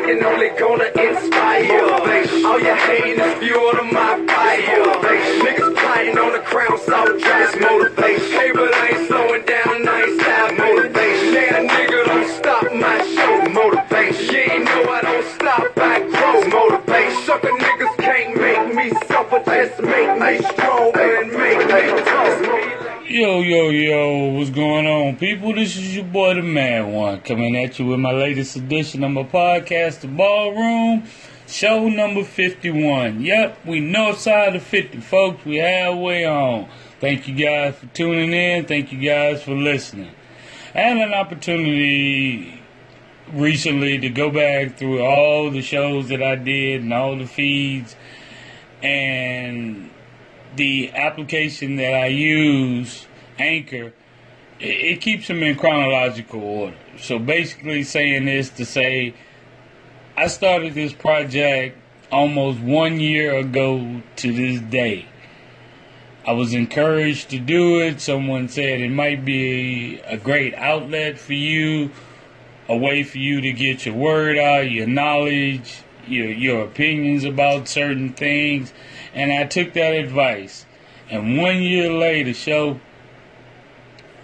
thinking only gonna inspire. All your hate is fuel to my fire. Niggas plotting on the crown, so just motivation. Hey, but I ain't slowing down, I ain't stop motivation. Yeah, nigga, don't stop my show, motivation. Yeah, you know I don't stop, I grow, motivation. Sucker niggas can't make me suffer, just make me strong and make me tough. Yo, yo, yo, what's going on, people? This is your boy, the Mad One, coming at you with my latest edition of my podcast, The Ballroom, show number 51. Yep, we north side of 50, folks. We halfway on. Thank you guys for tuning in. Thank you guys for listening. Had an opportunity recently to go back through all the shows that I did and all the feeds and the application that I use, Anchor, it, it keeps them in chronological order. So basically, saying this to say, I started this project almost one year ago to this day. I was encouraged to do it. Someone said it might be a great outlet for you, a way for you to get your word out, your knowledge, your your opinions about certain things. And I took that advice. And one year later, show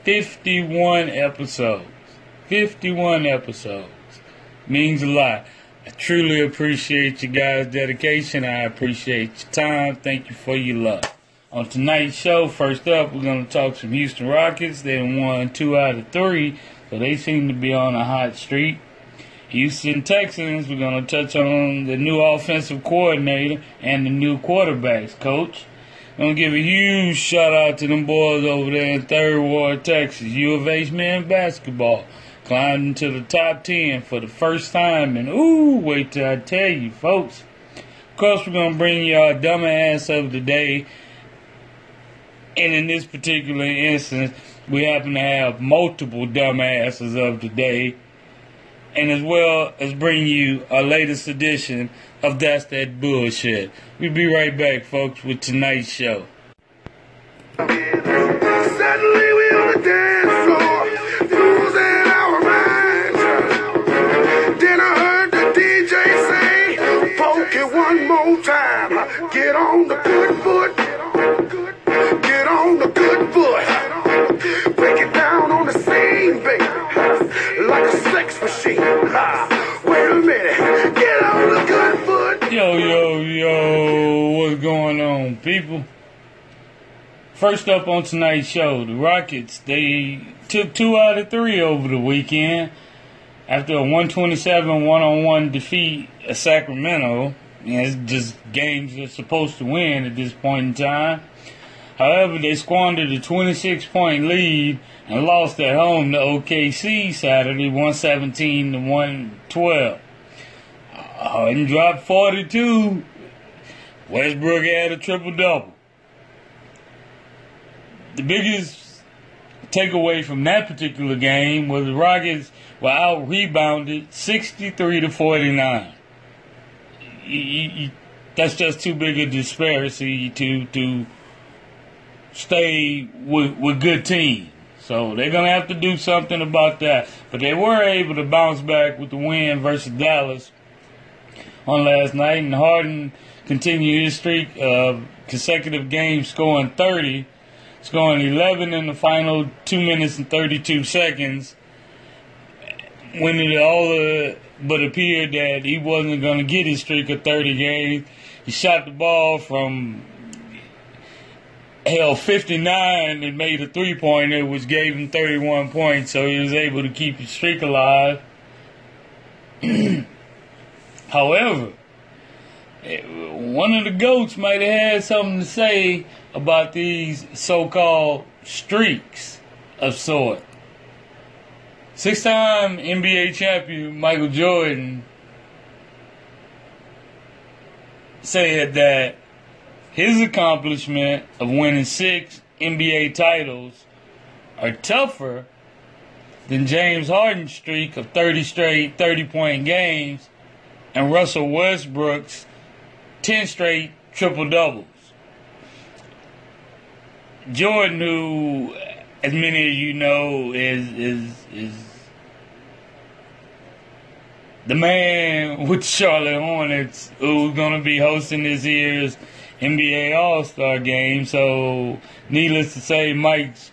51 episodes. 51 episodes. Means a lot. I truly appreciate you guys' dedication. I appreciate your time. Thank you for your love. On tonight's show, first up, we're going to talk some Houston Rockets. They won two out of three, so they seem to be on a hot streak. Houston Texans, we're going to touch on the new offensive coordinator and the new quarterbacks coach. I'm to give a huge shout out to them boys over there in Third Ward, Texas. U of H men basketball climbed into the top 10 for the first time. And ooh, wait till I tell you, folks. Of course, we're to bring our dumbass of the day. And in this particular instance, we happen to have multiple dumbasses of the day and as well as bring you our latest edition of That's That Bullshit. We'll be right back, folks, with tonight's show. Suddenly we on the dance floor, First up on tonight's show, the Rockets, they took two out of three over the weekend after a 127 one on oh one defeat at Sacramento. And it's just games they're supposed to win at this point in time. However, they squandered a 26 point lead and lost at home to OKC Saturday 117 to 112. Harden uh, dropped 42. Westbrook had a triple double. The biggest takeaway from that particular game was the Rockets were out rebounded 63 to 49. You- you- that's just too big a disparity to to stay with, with good teams. So they're gonna have to do something about that. But they were able to bounce back with the win versus Dallas on last night, and Harden continued his streak of consecutive games scoring 30, scoring 11 in the final two minutes and 32 seconds. When it all uh, but appeared that he wasn't going to get his streak of 30 games, he shot the ball from hell 59 and made a three pointer, which gave him 31 points, so he was able to keep his streak alive. However, Eh, one of the goats might have had something to say about these so-called streaks of sort. Six-time NBA champion Michael Jordan said that his accomplishment of winning six NBA titles are tougher than James Harden's streak of 30 straight 30-point games and Russell Westbrook's 10 straight triple doubles. Jordan, who, as many of you know, is is is the man with Charlotte Hornets who's going to be hosting this year's NBA All Star game. So, needless to say, Mike's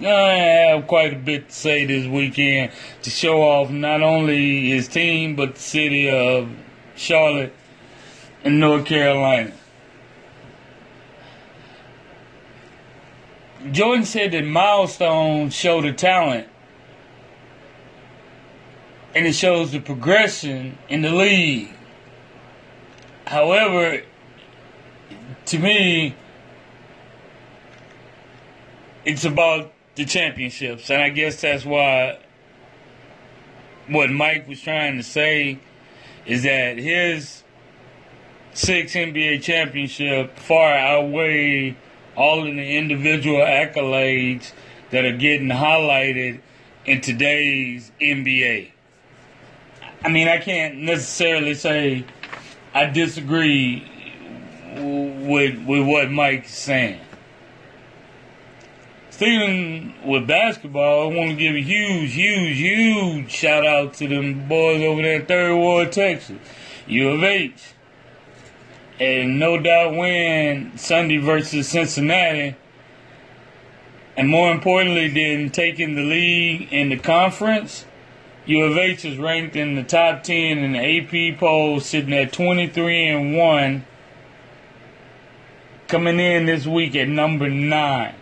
gonna have quite a bit to say this weekend to show off not only his team but the city of Charlotte in North Carolina. Jordan said that milestones show the talent and it shows the progression in the league. However, to me, it's about the championships, and I guess that's why what Mike was trying to say is that his six NBA championship far outweigh all of the individual accolades that are getting highlighted in today's NBA. I mean, I can't necessarily say I disagree with with what Mike's saying. Speaking with basketball, I want to give a huge, huge, huge shout out to them boys over there in Third Ward, Texas, U of H. And no doubt win Sunday versus Cincinnati. And more importantly than taking the lead in the conference, U of H is ranked in the top 10 in the AP poll, sitting at 23 and 1, coming in this week at number 9.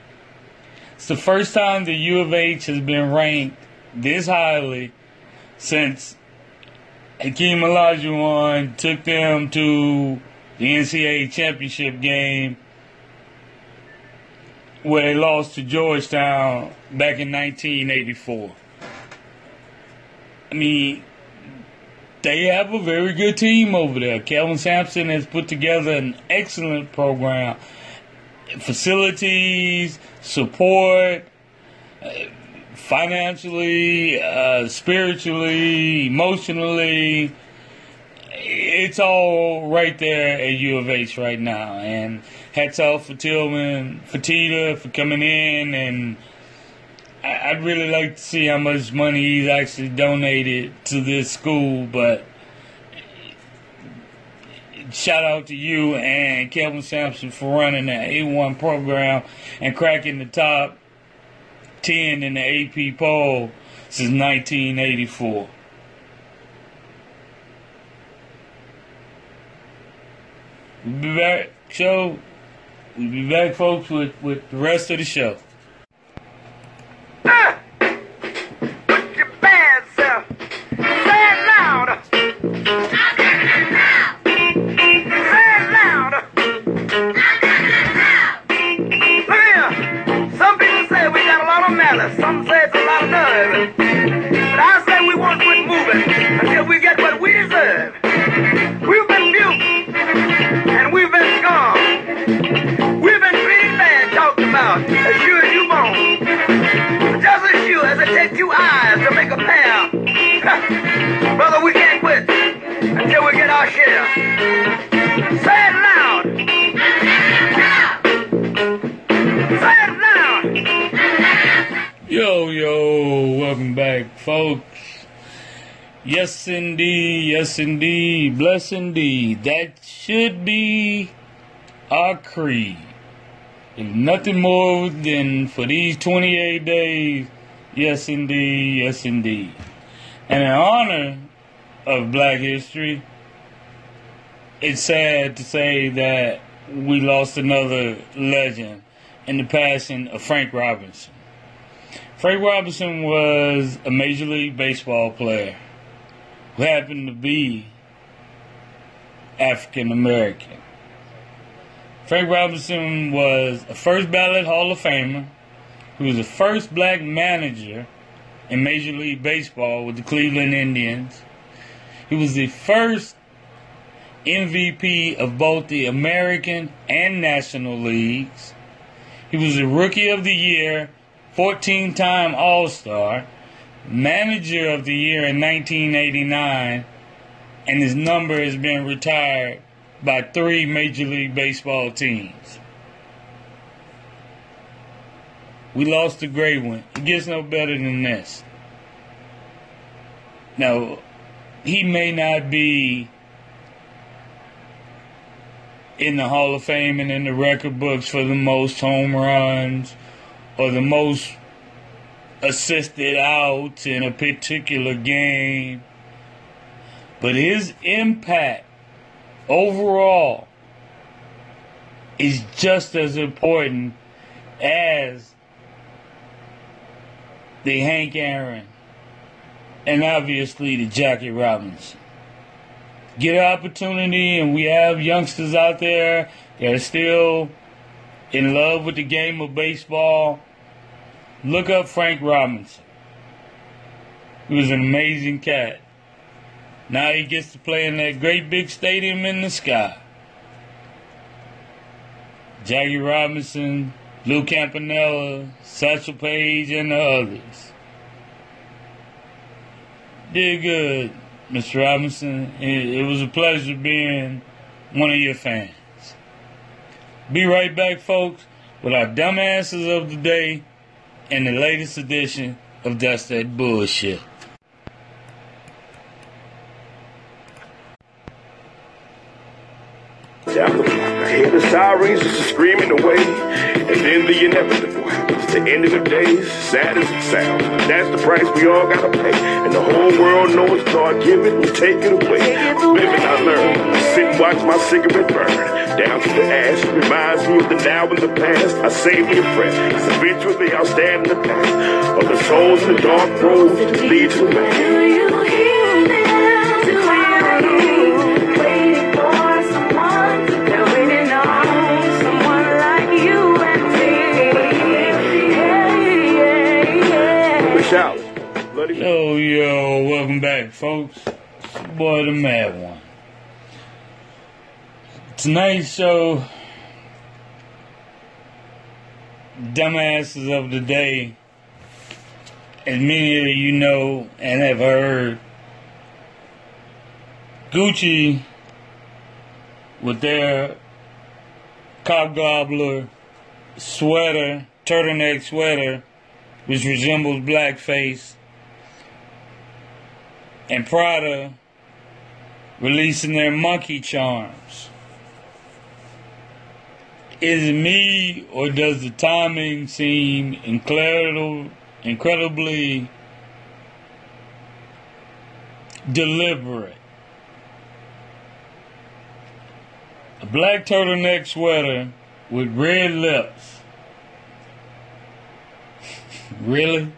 It's the first time the U of H has been ranked this highly since Hakeem Olajuwon took them to the NCAA championship game where they lost to Georgetown back in 1984. I mean, they have a very good team over there. Kelvin Sampson has put together an excellent program facilities, support, uh, financially, uh, spiritually, emotionally. It's all right there at U of H right now. And hats off for Tilman, for Tita, for coming in. And I'd really like to see how much money he's actually donated to this school. But shout out to you and Kelvin Sampson for running the A1 program and cracking the top 10 in the AP poll since 1984. We'll be back, show. We'll be back, folks, with, with the rest of the show. But I say we moving until we get what we deserve. Yes, indeed, yes, indeed, bless indeed. That should be our creed. If nothing more than for these 28 days, yes, indeed, yes, indeed. And in honor of black history, it's sad to say that we lost another legend in the passing of Frank Robinson. Frank Robinson was a Major League Baseball player who happened to be African American. Frank Robinson was a first ballot Hall of Famer. He was the first black manager in Major League Baseball with the Cleveland Indians. He was the first MVP of both the American and National Leagues. He was the Rookie of the Year, 14 time All Star, Manager of the Year in 1989, and his number has been retired by three Major League Baseball teams. We lost a great one. It gets no better than this. Now, he may not be in the Hall of Fame and in the record books for the most home runs or the most assisted out in a particular game. But his impact overall is just as important as the Hank Aaron and obviously the Jackie Robinson. Get an opportunity, and we have youngsters out there that are still in love with the game of baseball. Look up Frank Robinson. He was an amazing cat. Now he gets to play in that great big stadium in the sky. Jackie Robinson, Lou Campanella, Satchel Paige, and the others. Did good, Mr. Robinson. It, it was a pleasure being one of your fans. Be right back, folks, with our dumbasses of the day and the latest edition of That's That Bullshit. I hear the sirens screaming away, and then the inevitable happens. The end of the days, sad as it sounds, that's the price we all gotta pay. And the whole world knows God give it and take it away. Living, I learn. I Sit and watch my cigarette burn down to the ash. Reminds me of the now and the past. I save me a breath. 'cause eventually I'll stand in the path of the souls in the dark road that lead to the. Folks. Boy, the Mad One. Tonight's show, dumbasses of the day, as many of you know and have heard, Gucci with their cob gobbler sweater, turtleneck sweater, which resembles blackface, and Prada releasing their monkey charms. Is it me or does the timing seem incredible, incredibly deliberate? A black turtleneck sweater with red lips. really?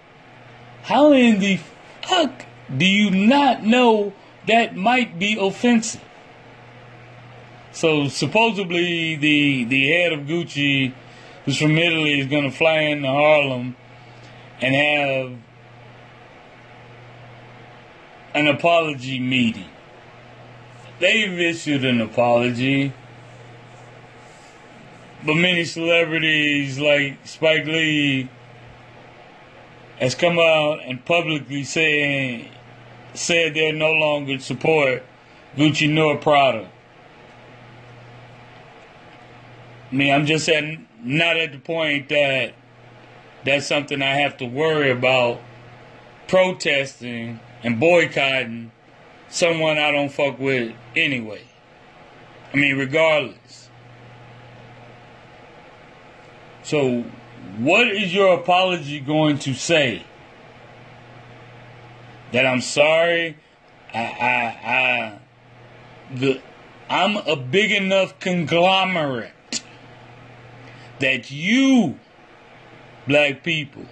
How in the fuck do you not know that might be offensive? So supposedly the the head of Gucci, who's from Italy, is gonna fly into Harlem and have an apology meeting. They've issued an apology, but many celebrities like Spike Lee has come out and publicly saying said they no longer support Gucci nor Prada. I mean, I'm just at, not at the point that that's something I have to worry about protesting and boycotting someone I don't fuck with anyway. I mean, regardless. So, what is your apology going to say? That I'm sorry. I, I, I, the, I'm a big enough conglomerate that you, black people,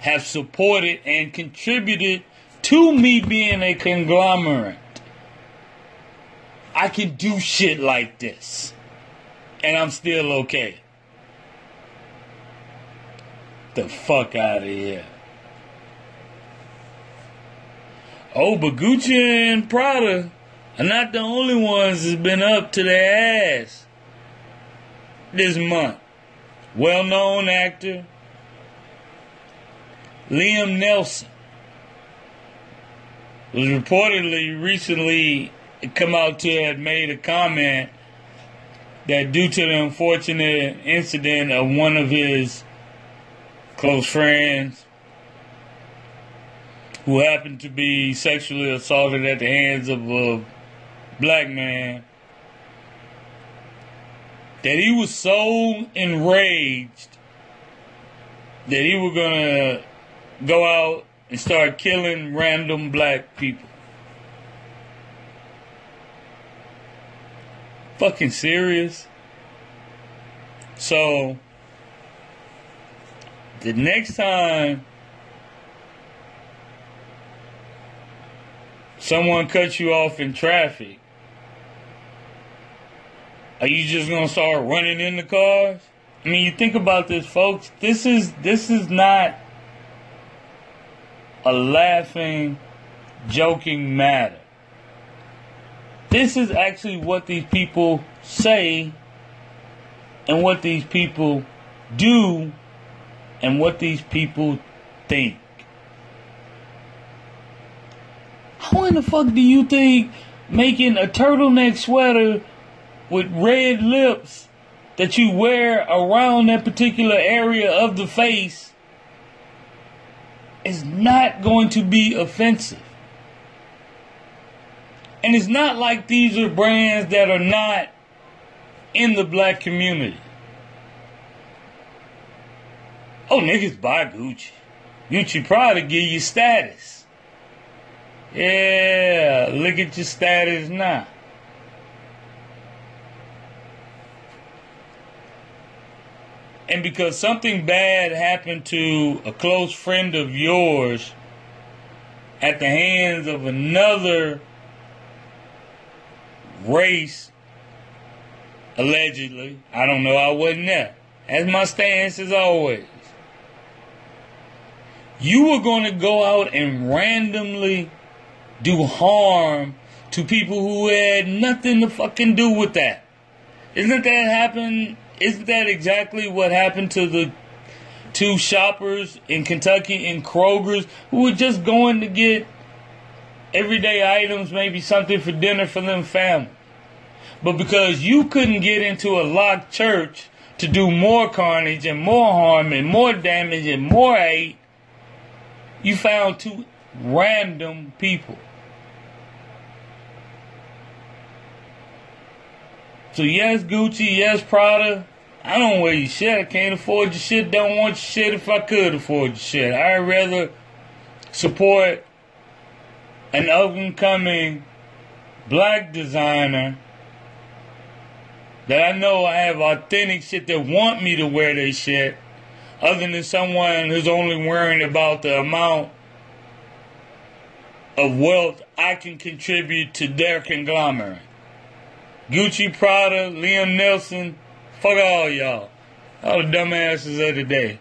have supported and contributed to me being a conglomerate. I can do shit like this, and I'm still okay. The fuck out of here. Oh, but Gucci and Prada are not the only ones that's been up to their ass this month. Well known actor Liam Neeson was reportedly recently come out to have made a comment that due to the unfortunate incident of one of his close friends who happened to be sexually assaulted at the hands of a black man that he was so enraged that he was gonna go out and start killing random black people. Fucking serious. So the next time someone cuts you off in traffic, are you just gonna start running in the cars? I mean, you think about this, folks. This is this is not a laughing, joking matter. This is actually what these people say and what these people do and what these people think. How in the fuck do you think making a turtleneck sweater with red lips that you wear around that particular area of the face is not going to be offensive? And it's not like these are brands that are not in the black community. Oh, niggas buy Gucci. Gucci Prada give you status. Yeah, look at your status now. And because something bad happened to a close friend of yours at the hands of another race, allegedly, I don't know, I wasn't there. As my stance is always. You were going to go out and randomly do harm to people who had nothing to fucking do with that. Isn't that happen? Isn't that exactly what happened to the two shoppers in Kentucky in Kroger's who were just going to get everyday items, maybe something for dinner for them family? But because you couldn't get into a locked church to do more carnage and more harm and more damage and more hate, you found two random people. So yes, Gucci, yes, Prada. I don't wear your shit. I can't afford your shit. Don't want your shit if I could afford your shit. I'd rather support an up and coming black designer that I know I have authentic shit that want me to wear their shit other than someone who's only worrying about the amount of wealth I can contribute to their conglomerate. Gucci, Prada, Liam Neeson, fuck all y'all. All the dumbasses of the day.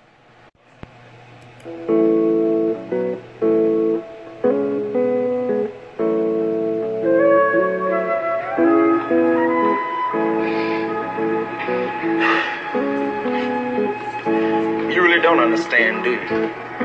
You really don't understand, do you?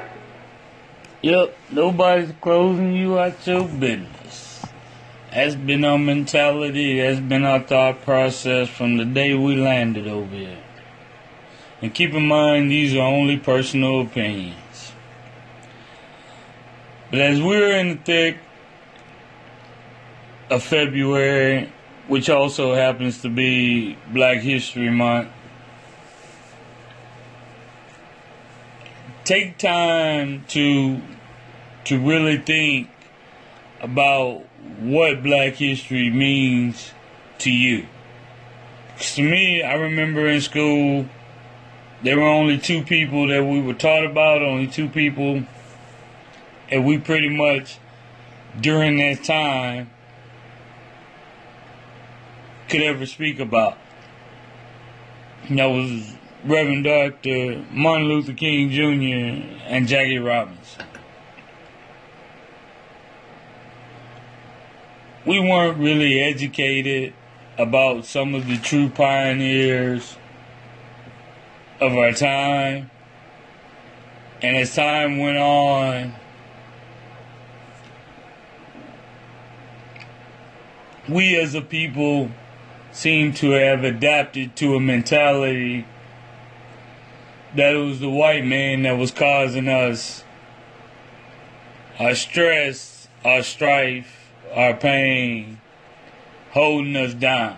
Yep, nobody's closing you out your business. That's been our mentality, that's been our thought process from the day we landed over here. And keep in mind, these are only personal opinions. But as we're in the thick of February, which also happens to be Black History Month, take time to to really think about what black history means to you. 'Cause to me, I remember in school there were only two people that we were taught about, only two people and we pretty much during that time could ever speak about. And that was Reverend Dr. Martin Luther King Jr. and Jackie Robinson. We weren't really educated about some of the true pioneers of our time. And as time went on, we as a people seem to have adapted to a mentality that it was the white man that was causing us our stress, our strife, our pain, holding us down.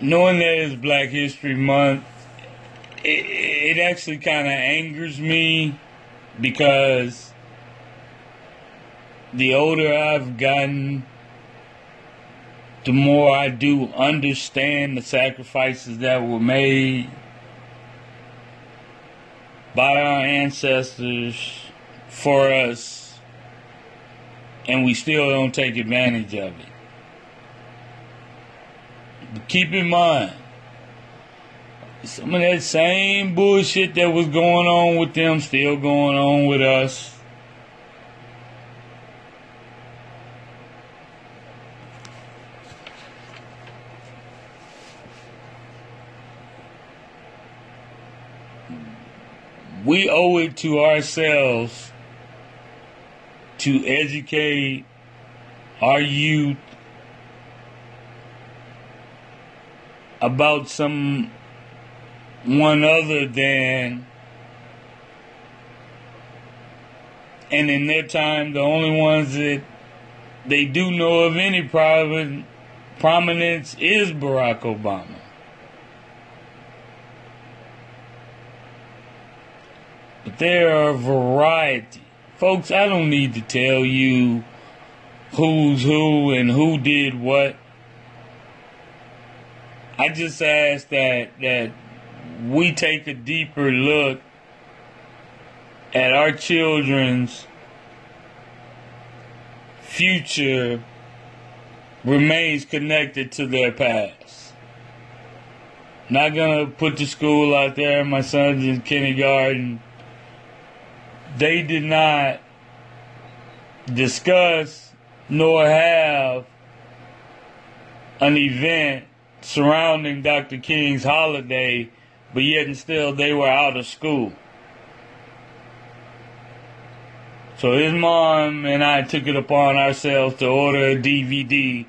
Knowing that it's Black History Month, it, it actually kind of angers me because the older I've gotten, the more I do understand the sacrifices that were made by our ancestors for us, and we still don't take advantage of it. But keep in mind, some of that same bullshit that was going on with them still going on with us. We owe it to ourselves to educate our youth about some one other than and in their time the only ones that they do know of any private prominence is Barack Obama. There are a variety. Folks, I don't need to tell you who's who and who did what. I just ask that that we take a deeper look at our children's future remains connected to their past. Not gonna put the school out there. My son's in kindergarten. They did not discuss nor have an event surrounding Dr. King's holiday, but yet and still they were out of school. So his mom and I took it upon ourselves to order a DVD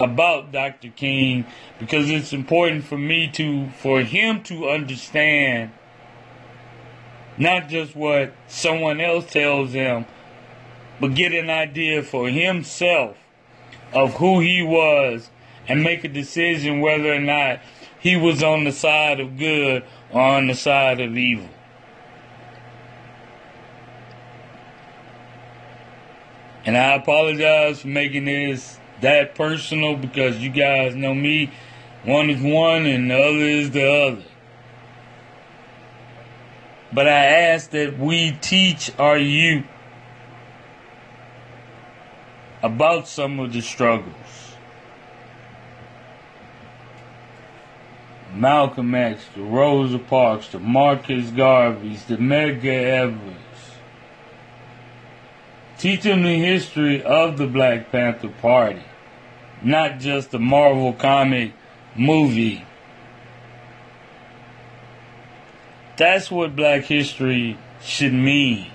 about Dr. King because it's important for me to, for him to understand not just what someone else tells him, but get an idea for himself of who he was and make a decision whether or not he was on the side of good or on the side of evil. And I apologize for making this that personal because you guys know me. One is one and the other is the other. But I ask that we teach our youth about some of the struggles. Malcolm X, the Rosa Parks, the Marcus Garveys, the Medgar Evers. Teach them the history of the Black Panther Party, not just the Marvel comic movie. That's what black history should mean.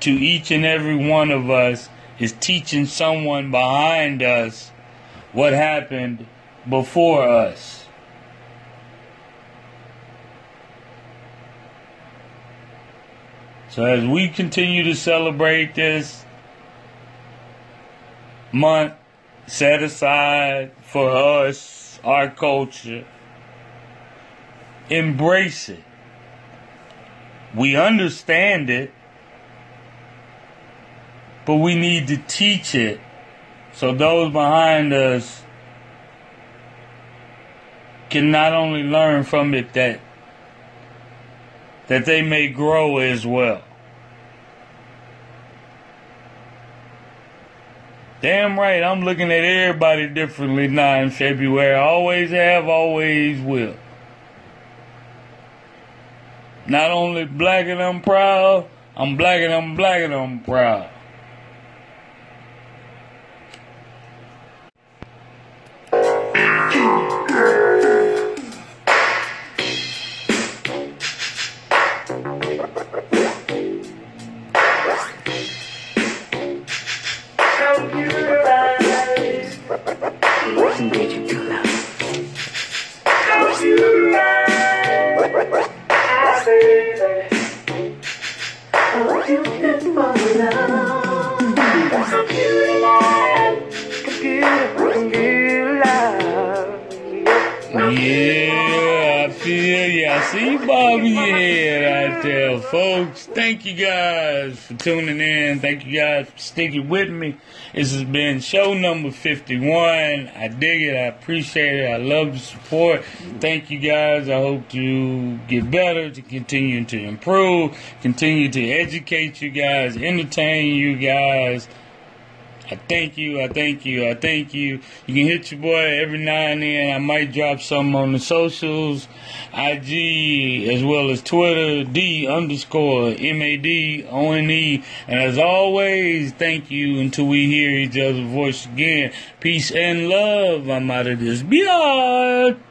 To each and every one of us is teaching someone behind us what happened before us. So as we continue to celebrate this month set aside for us, our culture, embrace it. We understand it, but we need to teach it so those behind us can not only learn from it that that they may grow as well. Damn right, I'm looking at everybody differently now in February. Always have, always will. Not only black and I'm proud, I'm black and I'm black and I'm proud. Yeah, I feel ya. I see your head out there, folks. Thank you guys for tuning in. Thank you guys for sticking with me. This has been show number 51. I dig it. I appreciate it. I love the support. Thank you guys. I hope to get better, to continue to improve, continue to educate you guys, entertain you guys. I thank you, I thank you, I thank you. You can hit your boy every now and then. I might drop something on the socials, IG as well as Twitter, D underscore M A D O N E. And as always, thank you until we hear each other's voice again. Peace and love. I'm out of this. Bye.